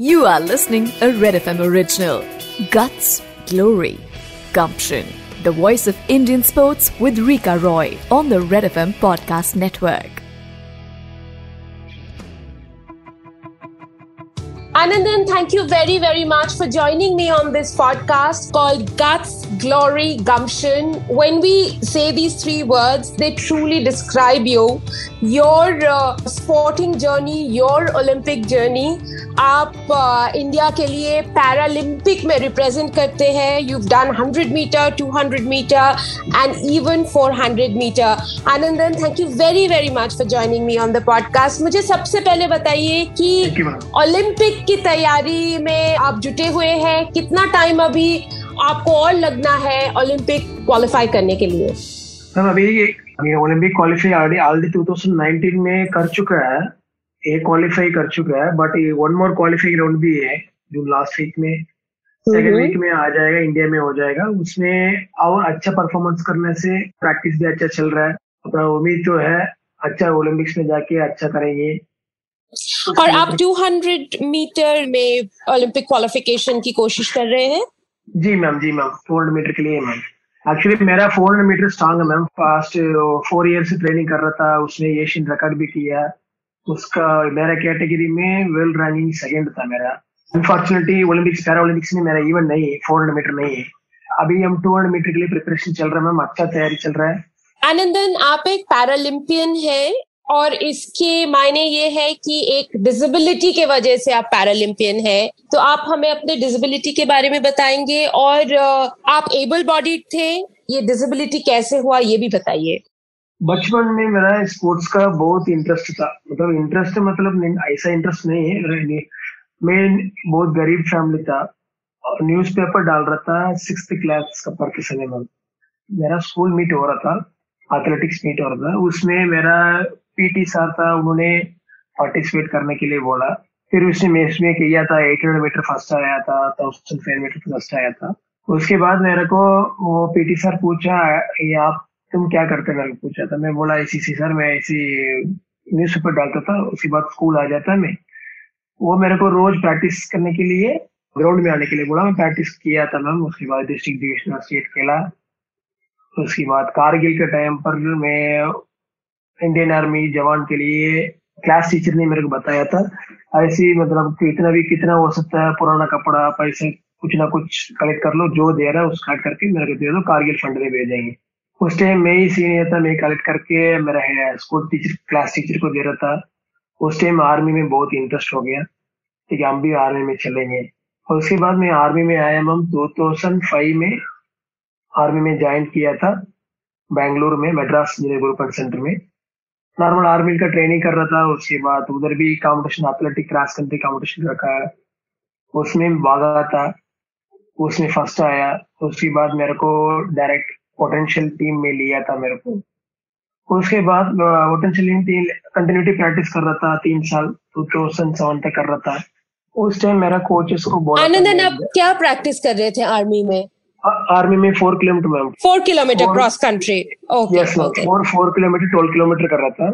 You are listening a Red FM original. Guts, Glory, Gumption. The voice of Indian sports with Rika Roy on the Red FM podcast network. Anandan, thank you very, very much for joining me on this podcast called Guts, Glory, Gumption. When we say these three words, they truly describe you, your uh, sporting journey, your Olympic journey. आप India uh, के लिए Paralympic में represent करते हैं. You done 100 metre 200 metre and even 400 metre Anandan thank you very very much for joining me on the podcast मुझे सबसे पहले बताइए कि ओलंपिक की तैयारी में आप जुटे हुए हैं. कितना टाइम अभी आपको और लगना है ओलंपिक क्वालिफाई करने के लिए? मैम अभी ओलंपिक क्वालिफाई ऑलरेडी ऑलरेडी 2019 में कर चुका है। एक क्वालिफाई कर चुका है बट ये वन मोर क्वालिफाई राउंड भी है जो लास्ट वीक में सेकेंड वीक में आ जाएगा इंडिया में हो जाएगा। उसमें और अच्छा परफॉर्मेंस करने से प्रैक्टिस भी अच्छा चल रहा है। अपना उम्मीद तो है अच्छा ओलंपिक्स में जाके अच्छा करेंगे। और आप 200 मीटर में ओलंपिक क्वालिफिकेशन की कोशिश कर रहे हैं? जी मैम जी मैम 400 मीटर के लिए मैम। एक्चुअली मेरा 400 मीटर स्ट्रांग है मैम। फास्ट फोर ईयर से ट्रेनिंग कर रहा था, उसने एशियन रिकॉर्ड भी किया। उसका, मेरा कैटेगरी में वर्ल्ड रैंकिंग सेकंड था मेरा। अनफॉर्चुनेटली ओलंपिक्स पैरा ओलंपिक्स में मेरा इवेंट नहीं है फोर मीटर नहीं है। अभी हम टू मीटर के लिए प्रिपरेशन चल रहा है मैम अच्छा तैयारी चल रहा है। आनंदन, आप एक पैरालंपियन है और इसके मायने ये है कि एक डिसेबिलिटी के वजह से आप पैरालंपियन है। तो आप हमें अपने डिसेबिलिटी के बारे में बताएँगे और आप एबल बॉडी थे, ये डिसेबिलिटी कैसे हुआ, ये भी बताइए। बचपन में मेरा स्पोर्ट्स का बहुत इंटरेस्ट था। मतलब इंटरेस्ट मतलब ऐसा इंटरेस्ट नहीं है मैं बहुत गरीब फैमिली था न्यूज़ पेपर डाल रहा था सिक्स क्लास का में। मेरा स्कूल मीट हो रहा था एथलेटिक्स मीट हो रहा था। उसमें मेरा पीटी सर था उन्होंने पार्टिसिपेट करने के लिए बोला। फिर उसने मैं इसमें किया था एट हंड्रेड मीटर फ़र्स्ट आया था थाउज़ेंड फाइव मीटर फ़र्स्ट आया था। उसके बाद मेरे को वो पीटी सर पूछा, ये आप, तुम क्या करते? मेरे को पूछा था। मैं बोला ऐसी सी सर, मैं ऐसी न्यूज़ पेपर डालता था, उसके बाद स्कूल आ जाता मैं। वो मेरे को रोज प्रैक्टिस करने के लिए ग्राउंड में आने के लिए बोला। मैं प्रैक्टिस किया था मैम, उसके बाद डिस्ट्रिक्ट डिविजनल स्टेट खेला। उसके बाद कारगिल के टाइम पर मैं इंडियन आर्मी जवान के लिए क्लास टीचर ने मेरे को बताया था। ऐसी मतलब कितना भी कितना हो सकता है, पुराना कपड़ा, पैसे कुछ ना कुछ कलेक्ट कर लो, जो दे रहा है उसका करके मेरे को दे दो, कारगिल फंड में भेजेंगे। उस टाइम मैं ही सीनियर था, मैं कलेक्ट करके मेरा स्कूल टीचर क्लास टीचर को दे रहा था। उस टाइम आर्मी में बहुत इंटरेस्ट हो गया। ठीक है, हम भी आर्मी में चलेंगे। और उसके बाद मैं आर्मी में आया मैम फाइव में आर्मी में ज्वाइन किया था, बैंगलोर में, मद्रास ग्रुप सेंटर में। नॉर्मल आर्मी का ट्रेनिंग कर रहा था उसके बाद उधर भी competition athletic cross country competition रखा है। उसमें भागा था उसमें फ़र्स्ट आया। उसके बाद मेरे को डायरेक्ट पोटेंशियल टीम में लिया था मेरे को। उसके बाद पोटेंशियल टीम कंटिन्यूटी प्रैक्टिस कर रहा था तीन साल टू थाउज़ेंड सेवन तक कर रहा था। उस टाइम मेरा कोचेस को बोला आनंदन आप क्या प्रैक्टिस कर रहे थे आर्मी में? आर्मी में four kilometre ma'am four kilometre cross country okay four four kilometre twelve kilometre कर रहा था।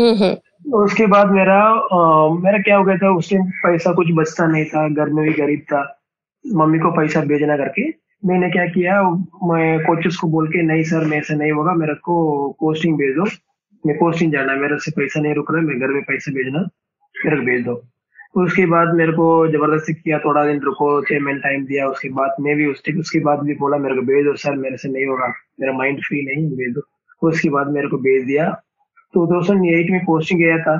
हम्म, हम्म। उसके बाद मेरा आ, मेरा क्या हो गया था उस टाइम पैसा कुछ बचता नहीं था घर में भी गरीब था। मम्मी को पैसा भेजना करके मैंने क्या किया मैं कोचेस को बोल के नहीं सर मेरे से नहीं होगा मेरे को पोस्टिंग भेज दो। मैं पोस्टिंग जाना है मेरे से पैसा नहीं रुक रहा है मैं घर में पैसे भेजना मेरे को भेज दो। उसके बाद मेरे को ज़बरदस्ती किया थोड़ा दिन रुको छह महीने टाइम दिया उसके बाद मैं भी उसके उसके बाद भी बोला मेरे को भेज दो सर मेरे से नहीं होगा मेरा माइंड फ्री नहीं भेज दो। उसके बाद मेरे को भेज दिया। टू थाउज़ेंड एट में पोस्टिंग गया था।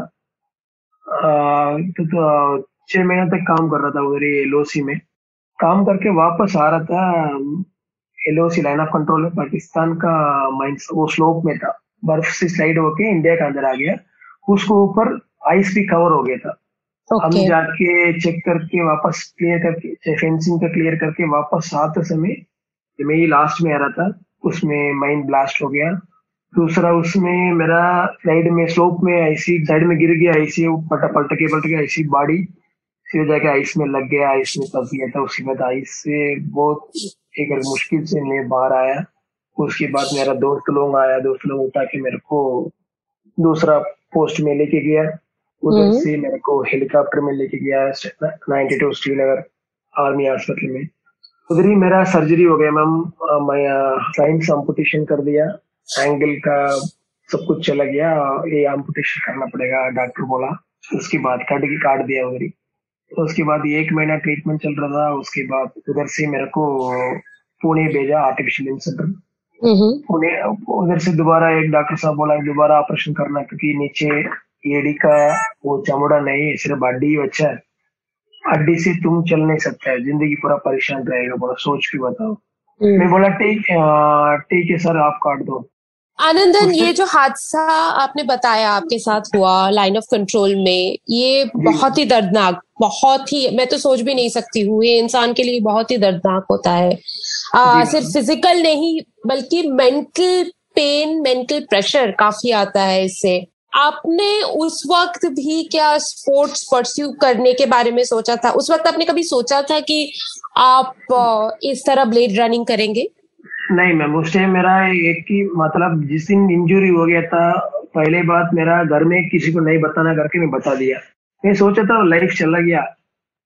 तो, तो छह महीने तक काम कर रहा था उधर एल में। काम करके वापस आ रहा था एलओसी लाइन ऑफ़ कंट्रोल में पाकिस्तान का माइंड वो स्लोप में था। बर्फ़ से स्लाइड होके इंडिया के अंदर आ गया। उसको ऊपर आइस भी कवर हो गया था। Okay. हम जाके चेक करके वापस क्लियर करके फेंसिंग का क्लियर करके वापस आते समय मैं ही लास्ट में आ रहा था उसमें माइंड ब्लास्ट हो गया। दूसरा उसमें मेरा स्लाइड में स्लोप में ऐसी साइड में गिर गया ऐसी पलट पलट के पलट के ऐसी बॉडी फिर जाके आइस में लग गया आइस में फंस गया था। उसके बाद आइस से बहुत एक मुश्किल से मैं बाहर आया। उसके बाद मेरा दोस्त लोग आया दोस्त लोग उठा के मेरे को दूसरा पोस्ट में लेके गया। उधर हम्म। से मेरे को हेलीकॉप्टर में लेके गया ninety two Srinagar army hospital में। उधर ही मेरा सर्जरी हो गया मैम मैं साइंस अम्पुटेशन कर दिया। एंगल का सब कुछ चला गया। ये अम्पुटेशन करना पड़ेगा डॉक्टर बोला। उसके बाद कट के काट दिया उधर ही। तो उसके बाद एक महीना ट्रीटमेंट चल रहा था। उसके बाद उधर से मेरे को पुणे भेजा आर्टिफिशियल सेंटर हम्म। पुणे उधर से दोबारा एक डॉक्टर साहब बोला दोबारा ऑपरेशन करना क्योंकि नीचे एडी का वो चमड़ा नहीं है सिर्फ़ हड्डी ही बचा है। हड्डी से तुम चल नहीं सकता है ज़िंदगी पूरा परेशान रहेगा बोला सोच के बताओ। हम्म। मैं बोला ठीक ठीक है सर आप काट दो। आनंदन ये जो हादसा आपने बताया आपके साथ हुआ लाइन ऑफ़ कंट्रोल में ये बहुत ही दर्दनाक बहुत ही मैं तो सोच भी नहीं सकती हूँ ये इंसान के लिए बहुत ही दर्दनाक होता है। आ, सिर्फ़ फ़िज़िकल नहीं बल्कि मेंटल पेन मेंटल प्रेशर काफ़ी आता है इससे। आपने उस वक्त भी क्या स्पोर्ट्स परस्यू करने के बारे में सोचा था? उस वक्त आपने कभी सोचा था कि आप इस तरह ब्लेड रनिंग करेंगे? नहीं मैम, उस टाइम मेरा एक ही मतलब जिस दिन इंजरी हो गया था, पहले बात मेरा घर में किसी को नहीं बताना करके मैं बता दिया। मैं सोचा था लाइफ चला गया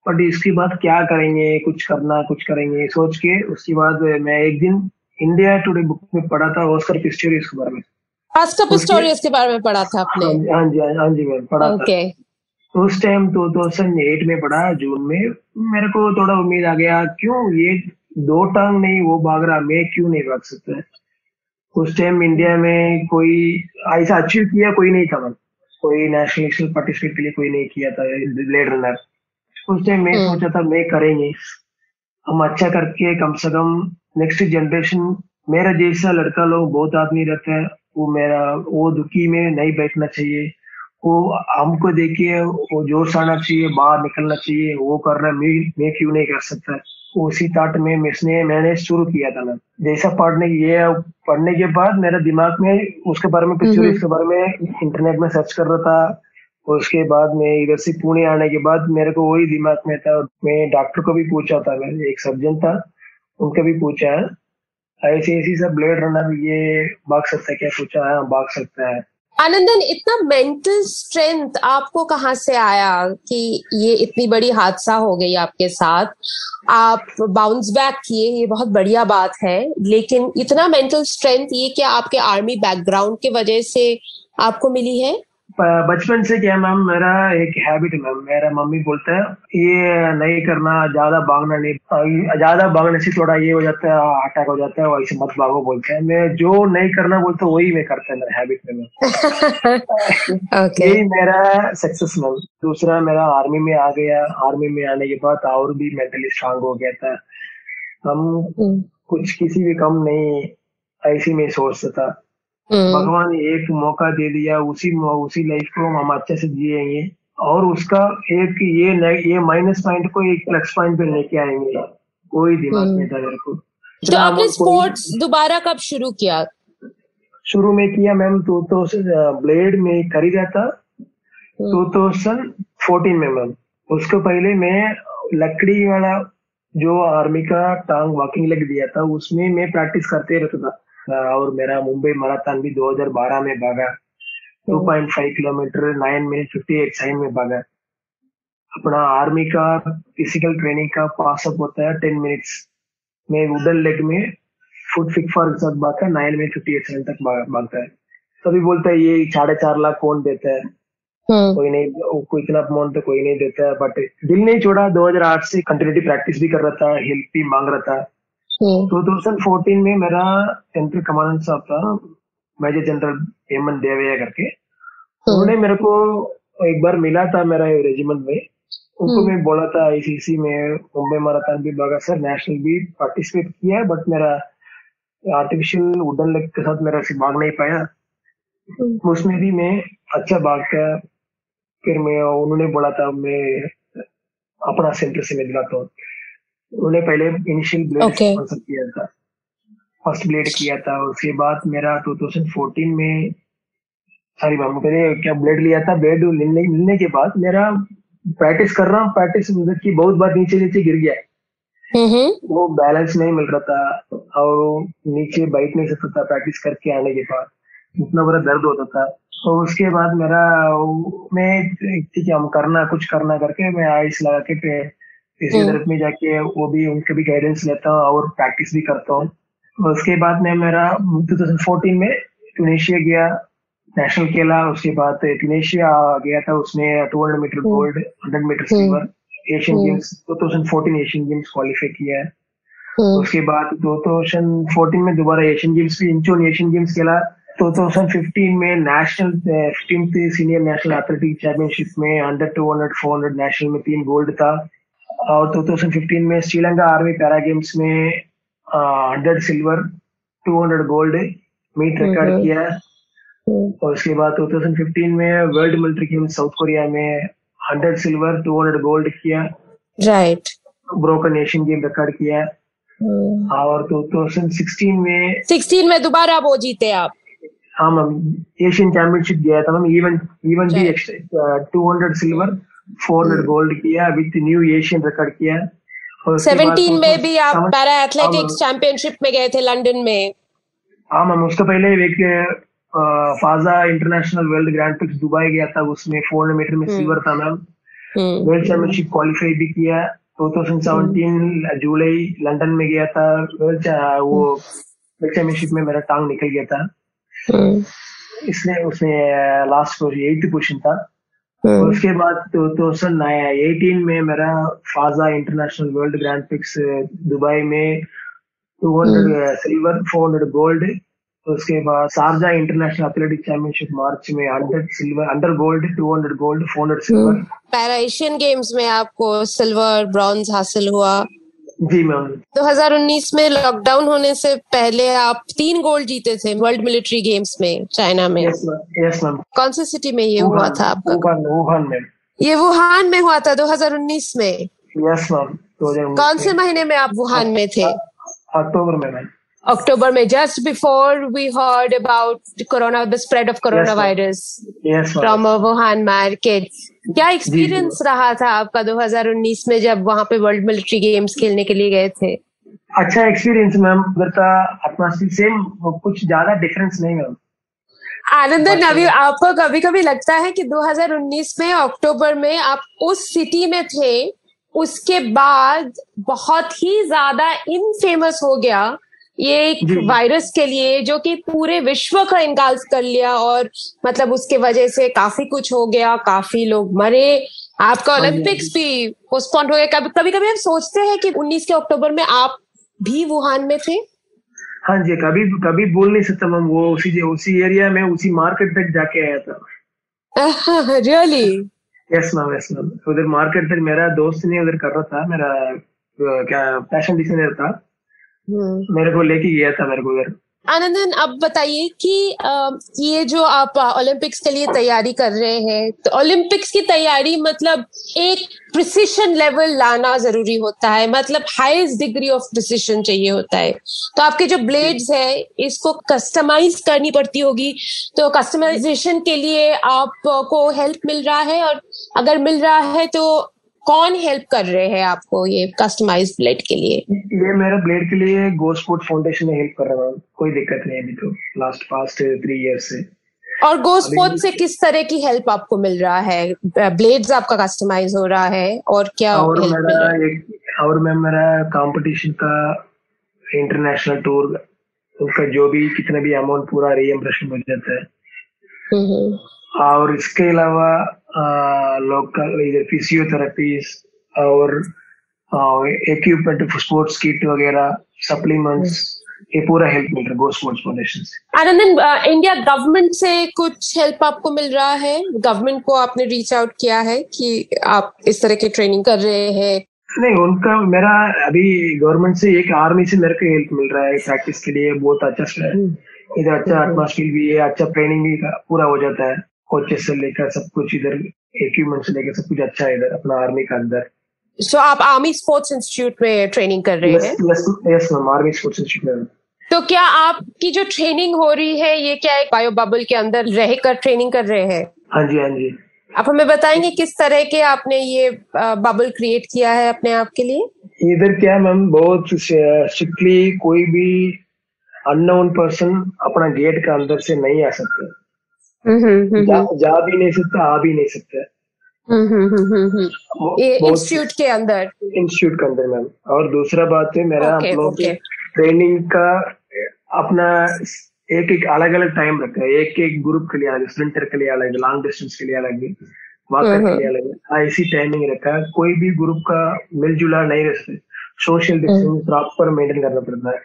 बट इसके बाद क्या करेंगे? कुछ करना, कुछ करेंगे? सोच के उसके बाद मैं एक दिन इंडिया टुडे बुक में पढ़ा था ऑस्कर पिस्टोरियस के बारे में। पिस्टोरियस के बारे में पढ़ा था आपने। हाँ जी हाँ जी मैम पढ़ा था। ओके उस टाइम 2008 में पढ़ा जून में। मेरे को थोड़ा उम्मीद आ गया क्यों ये दो टांग नहीं वो भाग रहा मैं क्यों नहीं भाग सकता? उस टाइम इंडिया में कोई ऐसा अचीव किया कोई नहीं था मैम। कोई नेशनल पार्टिसिपेट के लिए कोई नहीं किया था ब्लेड रनर उस टाइम मैं हम्म। सोचा था मैं करेंगे। हम अच्छा करके कम से कम नेक्स्ट जनरेशन मेरा जैसा लड़का लोग बहुत आदमी रहता है वो मेरा वो दुखी में नहीं बैठना चाहिए। वो हमको देखिए वो जोश आना चाहिए बाहर निकलना चाहिए वो करना मैं मैं क्यों नहीं कर सकता? उसी ताट में मैंने मैंने शुरू किया था मैं जैसा पढ़ने ये पढ़ने के बाद मेरा दिमाग में उसके बारे में हम्म। इसके बारे में इंटरनेट में सर्च कर रहा था। और उसके बाद में इधर से पुणे आने के बाद मेरे को वही दिमाग में था। मैं डॉक्टर को भी पूछा था मैं एक सर्जन था उनका भी पूछा है। ऐसी ऐसी सब ब्लेड रनर ये भाग सकता है, क्या पूछा है? भाग सकता है। आनंदन, इतना मेंटल स्ट्रेंथ आपको कहाँ से आया कि ये इतनी बड़ी हादसा हो गई आपके साथ? आप बाउंस बैक किए, ये बहुत बढ़िया बात है, लेकिन इतना मेंटल स्ट्रेंथ ये क्या आपके आर्मी बैकग्राउंड की वजह से आपको मिली है? बचपन से क्या मैम मेरा एक हैबिट है मैम मेरा मम्मी बोलता है ये नहीं करना ज़्यादा भागना नहीं ज़्यादा भागने से थोड़ा ये हो जाता है अटैक हो जाता है वैसे मत भागो बोलते हैं। मैं जो नहीं करना बोलता वही मैं करता है मेरा हैबिट में यही मेरा सक्सेस मैम। दूसरा मेरा आर्मी में आ गया। आर्मी में आने के बाद और भी मेंटली स्ट्रांग हो गया था। हम कुछ किसी भी कम नहीं ऐसी में सोचता था। भगवान एक मौका दे दिया उसी उसी लाइफ को हम अच्छे से जिएँगे और उसका एक ये ये माइनस पॉइंट को एक प्लस पॉइंट पे लेके आएँगे। कोई दिमाग नहीं था मेरे को। तो आपने स्पोर्ट्स दोबारा कब शुरू किया? शुरू में किया मैम टू थाउज़ेंड ब्लेड में खरीदा था। टू थाउज़ेंड फोर्टीन में मैम। उसको पहले मैं लकड़ी वाला जो आर्मी का टांग वॉकिंग लेग दिया था उसमें मैं प्रैक्टिस करते रहता था। और मेरा मुंबई मैराथन भी 2012 में भागा। 2.5 किलोमीटर 9 मिनट 58 सेकंड में भागा। अपना आर्मी का फ़िज़िकल ट्रेनिंग का पास अप होता है 10 मिनट्स में। वुडन लेग में फुट फिक फॉर साथ भागता है 9 मिनट 58 सेकंड तक भागता है। सभी बोलता है ये साढ़े चार लाख कौन देता है? हम्म। कोई नहीं कोई इतना अमाउंट तो कोई नहीं देता है बट दिल नहीं छोड़ा। 2008 से कंटिन्यूटी प्रैक्टिस भी कर रहा था हेल्प भी मांग रहा था। 2014 में मेरा सेंट्रल कमांडेंट साहब था मेजर जनरल हेमंत देवैया करके। उन्होंने मेरे को एक बार मिला था मेरा रेजिमेंट में। उनको मैं बोला था आईसीसी में मुंबई मैराथन भी भागा सर नेशनल भी पार्टिसिपेट किया है बट मेरा आर्टिफिशियल वुडन लेग के साथ मेरा से भाग नहीं पाया। उसमें भी मैं अच्छा भाग गया फिर मैं उन्होंने बोला था मैं अपना सेंटर से मैं दिलाता हूँ। उन्होंने पहले इनिशियल ब्लेड Okay. स्पॉन्सर किया था। फ़र्स्ट ब्लेड किया था उसके बाद मेरा 2014 में सॉरी मैम मैंने क्या ब्लेड लिया था? ब्लेड मिलने मिलने के बाद मेरा प्रैक्टिस कर रहा हूँ प्रैक्टिस मतलब कि बहुत बार नीचे नीचे गिर गया। वो बैलेंस नहीं मिल रहा था और नीचे बैठ नहीं सकता था प्रैक्टिस करके आने के बाद। इतना बड़ा दर्द होता था। तो उसके बाद मेरा मैं ठीक है हम करना कुछ करना करके मैं आइस लगा के फिजियोथेरेपी हम्म। में जाके वो भी उनके भी गाइडेंस लेता हूँ और प्रैक्टिस भी करता हूँ। उसके बाद मैं मेरा 2014 में ट्यूनेशिया गया नेशनल खेला। उसके बाद ट्यूनेशिया गया था उसमें 200 metre gold 100 metre silver Asian Games 2014 Asian Games qualify किया है। हम्म। उसके बाद 2014 में दोबारा एशियन गेम्स भी इंचोन एशियन गेम्स खेला 2015 में national fifteenth senior national athletic championship में अंडर 200 400 नेशनल में तीन गोल्ड था। और 2015 में श्रीलंका आर्मी पैरा गेम्स में hundred silver 200 gold meet record किया हम्म। और उसके बाद 2015 में World Military games south Korea में 100 सिल्वर 200 गोल्ड किया right broken Asian game record किया हम्म। और 2016 में 16 में दोबारा वो जीते आप। हाँ मैम एशियन चैंपियनशिप गया था मैम इवन इवन भी two hundred silver four hundred gold किया विथ न्यू एशियन रिकॉर्ड किया। सेवनटीन में भी आप पैरा एथलेटिक्स चैंपियनशिप में गए थे लंदन में। हाँ मैम उसके पहले एक Fazza international world grand prix Dubai गया था उसमें फोर हंड्रेड मीटर में सिल्वर था मैम। वर्ल्ड चैंपियनशिप क्वालिफाई भी किया। 2017 जुलाई लंदन में गया था। वर्ल्ड वो वर्ल्ड चैंपियनशिप में मेरा टांग निकल गया था। हम्म। इसलिए उसमें लास्ट एट्थ पोजिशन था। हम्म। उसके बाद टू थाउज़ेंड नाइन एटीन में मेरा Fazza international world grand prix Dubai में 200 सिल्वर 400 गोल्ड उसके बाद Sharjah international athletic championship March में hundred silver under gold two hundred gold four hundred silver para Asian Games में आपको सिल्वर ब्रॉन्ज हासिल हुआ। जी मैम। 2019 में लॉकडाउन होने से पहले आप तीन गोल्ड जीते थे वर्ल्ड मिलिट्री गेम्स में चाइना में। यस मैम कौन से सिटी में ये हुआ था आपका? वुहान में। ये वुहान में हुआ था 2019 में। यस मैम कौन से महीने में आप वुहान में थे? अक्टूबर में ma'am October May, just before we heard about the corona, the spread of coronavirus yes, from a Wuhan market. क्या एक्सपीरियंस रहा था आपका 2019 में जब वहाँ पे वर्ल्ड मिलिट्री गेम्स खेलने के लिए गए थे? अच्छा एक्सपीरियंस मैम अपना सेम कुछ ज़्यादा डिफरेंस नहीं मैम आनंदन अभी आपको कभी कभी लगता है कि 2019 में अक्टूबर में आप उस सिटी में थे उसके बाद बहुत ही ज़्यादा इनफेमस हो गया ये एक वायरस के लिए जो कि पूरे विश्व का इनकार कर लिया और मतलब उसके वजह से काफ़ी कुछ हो गया काफ़ी लोग मरे। आपका ओलंपिक्स हाँ भी पोस्टपोन हो गया। कभी कभी कभी हम सोचते हैं कि 19 के अक्टूबर में आप भी वुहान में थे? हाँ जी कभी कभी बोल नहीं सकता मैम वो उसी उसी एरिया में उसी मार्केट तक जाके आया था। Really yes ma'am yes ma'am उधर मार्केट तक मेरा दोस्त ने उधर कर रहा था मेरा क्या फ़ैशन डिज़ाइनर था। मेरे को लेके गया था मेरे को उधर आनंदन अब बताइए कि आ, ये जो आप ओलंपिक्स के लिए तैयारी कर रहे हैं तो ओलंपिक्स की तैयारी मतलब एक प्रिसिशन लेवल लाना ज़रूरी होता है मतलब हाईएस्ट डिग्री ऑफ़ प्रिसिशन चाहिए होता है। तो आपके जो ब्लेड्स है इसको कस्टमाइज करनी पड़ती होगी। तो कस्टमाइजेशन के लिए आपको हेल्प मिल रहा है और अगर मिल रहा है तो कौन हेल्प कर रहे हैं आपको ये कस्टमाइज ब्लेड के लिए? ये मेरा ब्लेड के लिए गो स्पोर्ट फाउंडेशन ने हेल्प कर रहा है। कोई दिक्कत नहीं अभी तो लास्ट पास्ट थ्री ईयर से। और गो स्पोर्ट से किस तरह की हेल्प आपको मिल रहा है? ब्लेड्स आपका कस्टमाइज हो रहा है और क्या और मेरा एक और मैं मेरा कंपटीशन का इंटरनेशनल टूर उसका जो भी कितना भी अमाउंट पूरा रीएम्बर्समेंट हो जाता है। हम्म, हम्म। और इसके अलावा लोकल इधर फिजियोथेरेपीज और इक्विपमेंट स्पोर्ट्स किट वगैरह सप्लीमेंट्स ये पूरा हेल्प मिल रहा है गो स्पोर्ट्स फाउंडेशन से। आनंदन इंडिया गवर्नमेंट से कुछ हेल्प आपको मिल रहा है? गवर्नमेंट को आपने रीच आउट किया है कि आप इस तरह की ट्रेनिंग कर रहे हैं? नहीं उनका मेरा अभी गवर्नमेंट से एक आर्मी से मेरे को हेल्प मिल रहा है प्रैक्टिस के लिए बहुत अच्छा हम्म। इधर अच्छा एटमोसफियर हम्म। भी है अच्छा ट्रेनिंग भी पूरा हो जाता है। कोचेस से लेकर सब कुछ इधर इक्विपमेंट से लेकर सब कुछ अच्छा है इधर अपना आर्मी का अंदर। सो so, आप आर्मी स्पोर्ट्स इंस्टीट्यूट में ट्रेनिंग कर रहे हैं? Yes ma'am army sports institute में। तो क्या आपकी जो ट्रेनिंग हो रही है ये क्या एक बायो बबल के अंदर रहकर ट्रेनिंग कर रहे हैं? हाँ जी हाँ जी। आप हमें बताएँगे किस तरह के आपने ये बबल क्रिएट किया है अपने आप के लिए? इधर क्या मैम बहुत स्ट्रिक्टली कोई भी अननोन पर्सन अपना गेट के अंदर से नहीं आ सकते। जा, जा भी नहीं सकते आ भी नहीं सकते। इंस्टीट्यूट के अंदर? इंस्टीट्यूट के अंदर मैम और दूसरा बात है मेरा आप लोगों. ट्रेनिंग का अपना एक एक अलग अलग टाइम रखा है। एक एक ग्रुप के लिए अलग स्प्रिंटर के लिए अलग लॉन्ग डिस्टेंस के लिए अलग वॉकर के लिए अलग। ऐसी टाइमिंग रखा है। कोई भी ग्रुप का मिलजुला नहीं रह सकते। सोशल डिस्टेंस प्रॉपर मेंटेन करना पड़ता है।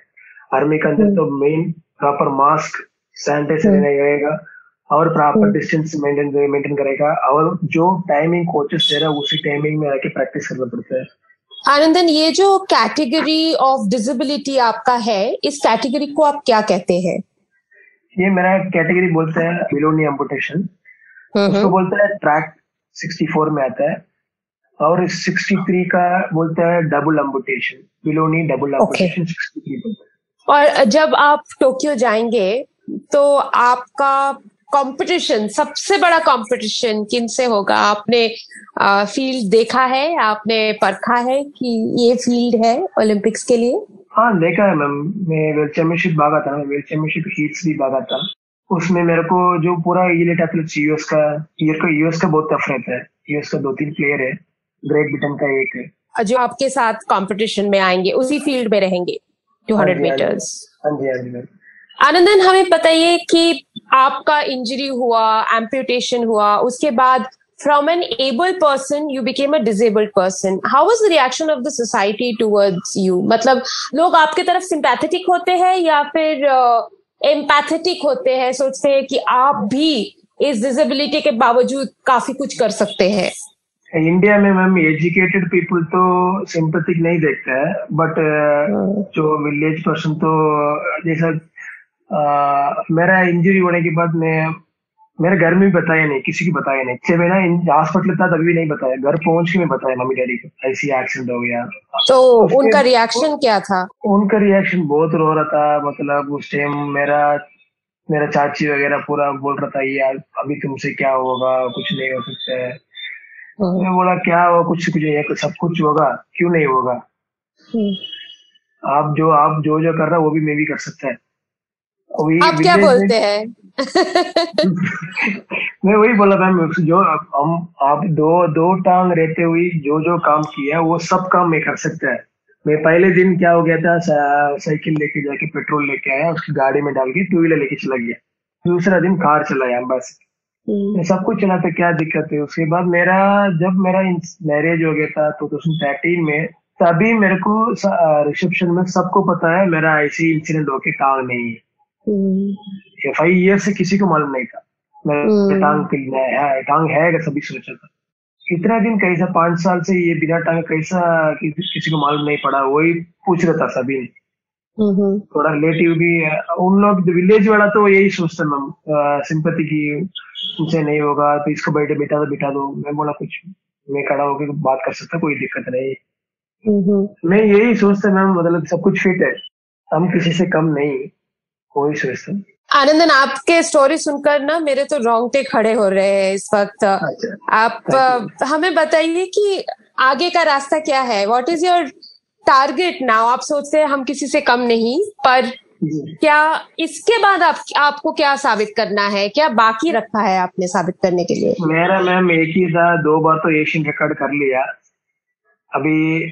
आर्मी के अंदर तो मेन प्रॉपर मास्क सैनिटाइजर रहेगा। और प्रॉपर डिस्टेंस मेंटेन मेंटेन करेगा। और जो टाइमिंग कोचेस दे रहा है उसी टाइमिंग में आके प्रैक्टिस करना पड़ता है। आनंदन ये जो कैटेगरी ऑफ़ डिसेबिलिटी आपका है इस कैटेगरी को आप क्या कहते हैं? ये मेरा कैटेगरी बोलते हैं बिलोनी एम्पुटेशन उसको बोलते हैं ट्रैक 64 में आता है। और 63 का बोलते हैं double amputation below knee double amputation 63 और जब आप टोक्यो जाएँगे तो आपका कंपटीशन सबसे बड़ा कंपटीशन किन से होगा? आपने फ़ील्ड देखा है? आपने परखा है कि ये फ़ील्ड है ओलंपिक्स के लिए? हाँ देखा है मैम। मैं वर्ल्ड चैंपियनशिप भागा था वर्ल्ड चैंपियनशिप हीट्स भी भागा था उसमें मेरे को जो पूरा इलेट एथलेट्स यूएस का यूएस का यूएस का बहुत टफ रहता है यूएस का दो तीन प्लेयर है। ग्रेट ब्रिटेन का एक है। जो आपके साथ कंपटीशन में आएँगे उसी फ़ील्ड में रहेंगे 200 मीटर्स हाँ जी हाँ जी मैम। आनंदन हमें बताइए कि आपका इंजरी हुआ एम्प्यूटेशन हुआ उसके बाद from an able person you became a disabled person. How was the reaction of the society towards you? मतलब लोग आपके तरफ़ सिंपैथेटिक होते हैं या फिर एम्पैथेटिक uh, होते हैं सोचते हैं कि आप भी इस डिसेबिलिटी के बावजूद काफ़ी कुछ कर सकते हैं? इंडिया में मैम एजुकेटेड पीपल तो सिंपैथिक नहीं देखते हैं बट uh, जो विलेज पर्सन तो जैसा मेरा इंजरी होने के बाद मैं मेरे घर में भी बताया नहीं किसी को बताया नहीं। जब मैं हॉस्पिटल था तभी नहीं बताया। घर पहुँच के मैं बताया मम्मी डैडी को ऐसी एक्सीडेंट हो गया। तो उनका रिएक्शन क्या था? उनका रिएक्शन बहुत रो रहा था मतलब उस टाइम मेरा मेरा चाची वगैरह पूरा बोल रहा था ये अभी तुमसे क्या होगा? कुछ नहीं हो सकता है। हम्म। मैं बोला क्या हो कुछ कुछ सब कुछ होगा। क्यों नहीं होगा? हम्म। आप जो आप जो जो कर रहा वो भी मैं भी कर सकता है। आप क्या बोलते हैं? मैं वही बोला मैम जो हम आप दो दो टांग रहते हुए जो जो काम किया वो सब काम मैं कर सकता है। मैं पहले दिन क्या हो गया था साइकिल लेके जाके पेट्रोल लेके आया उसकी गाड़ी में डाल के टू व्हीलर लेके चला गया। दूसरा दिन कार चलाया बस। हम्म। मैं सब कुछ चलाते क्या दिक्कत है? उसके बाद मेरा जब मेरा मैरिज हो गया था टू थाउज़ेंड थर्टीन में तभी मेरे को रिसेप्शन में सबको पता है मेरा ऐसी इंसिडेंट होके टांग नहीं है। एफ़ आई ईयर से किसी को मालूम नहीं था। मैं टांग है टांग है सभी सोचा था। इतना दिन कैसा पाँच साल से ये बिना टांग कैसा कि, किसी को मालूम नहीं पड़ा वही पूछ रहा था सभी ने। थोड़ा रिलेटिव भी उन लोग विलेज वाला तो यही सोचता मैम सिंपति की उनसे नहीं होगा तो इसको बैठे बिठा दो बिठा दो। मैं बोला कुछ मैं खड़ा होकर बात कर सकता कोई दिक्कत नहीं। मैं यही सोचता मैम मतलब सब कुछ फिट है। हम किसी से कम नहीं। कोई सोचता आनंदन आपके स्टोरी सुनकर ना मेरे तो रोंगटे खड़े हो रहे हैं इस वक्त। अच्छा, आप हमें बताइए कि आगे का रास्ता क्या है? What is your target now आप सोचते हैं हम किसी से कम नहीं पर क्या इसके बाद आप आपको क्या साबित करना है? क्या बाकी रखा है आपने साबित करने के लिए? मेरा मैम एक ही था दो बार तो एशियन रिकॉर्ड कर लिया। अभी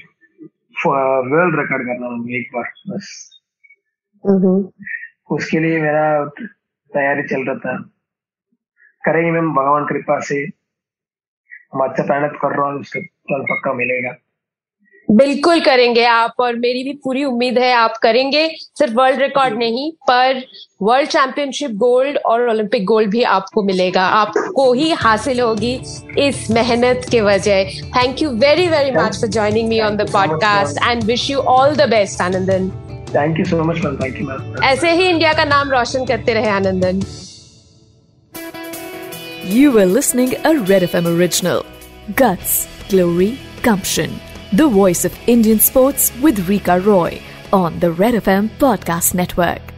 वर्ल्ड रिकॉर्ड करना एक बार बस। उसके लिए मेरा तैयारी चल रहा था। करेंगे मैम भगवान कृपा से। हम अच्छा मेहनत कर रहा हूँ उसका फल पक्का मिलेगा। बिल्कुल करेंगे आप और मेरी भी पूरी उम्मीद है आप करेंगे। सिर्फ़ वर्ल्ड रिकॉर्ड नहीं पर वर्ल्ड चैंपियनशिप गोल्ड और ओलंपिक गोल्ड भी आपको मिलेगा। आपको ही हासिल होगी इस मेहनत के वजह। Thank you very very much for joining me on the podcast and wish you all the best Anandan Thank you so much ma'am thank you ma'am ऐसे ही इंडिया का नाम रोशन करते रहे Anandan You were listening a Red FM original. Guts, Glory, Gumption. The voice of Indian sports with Rika Roy on the Red FM Podcast Network.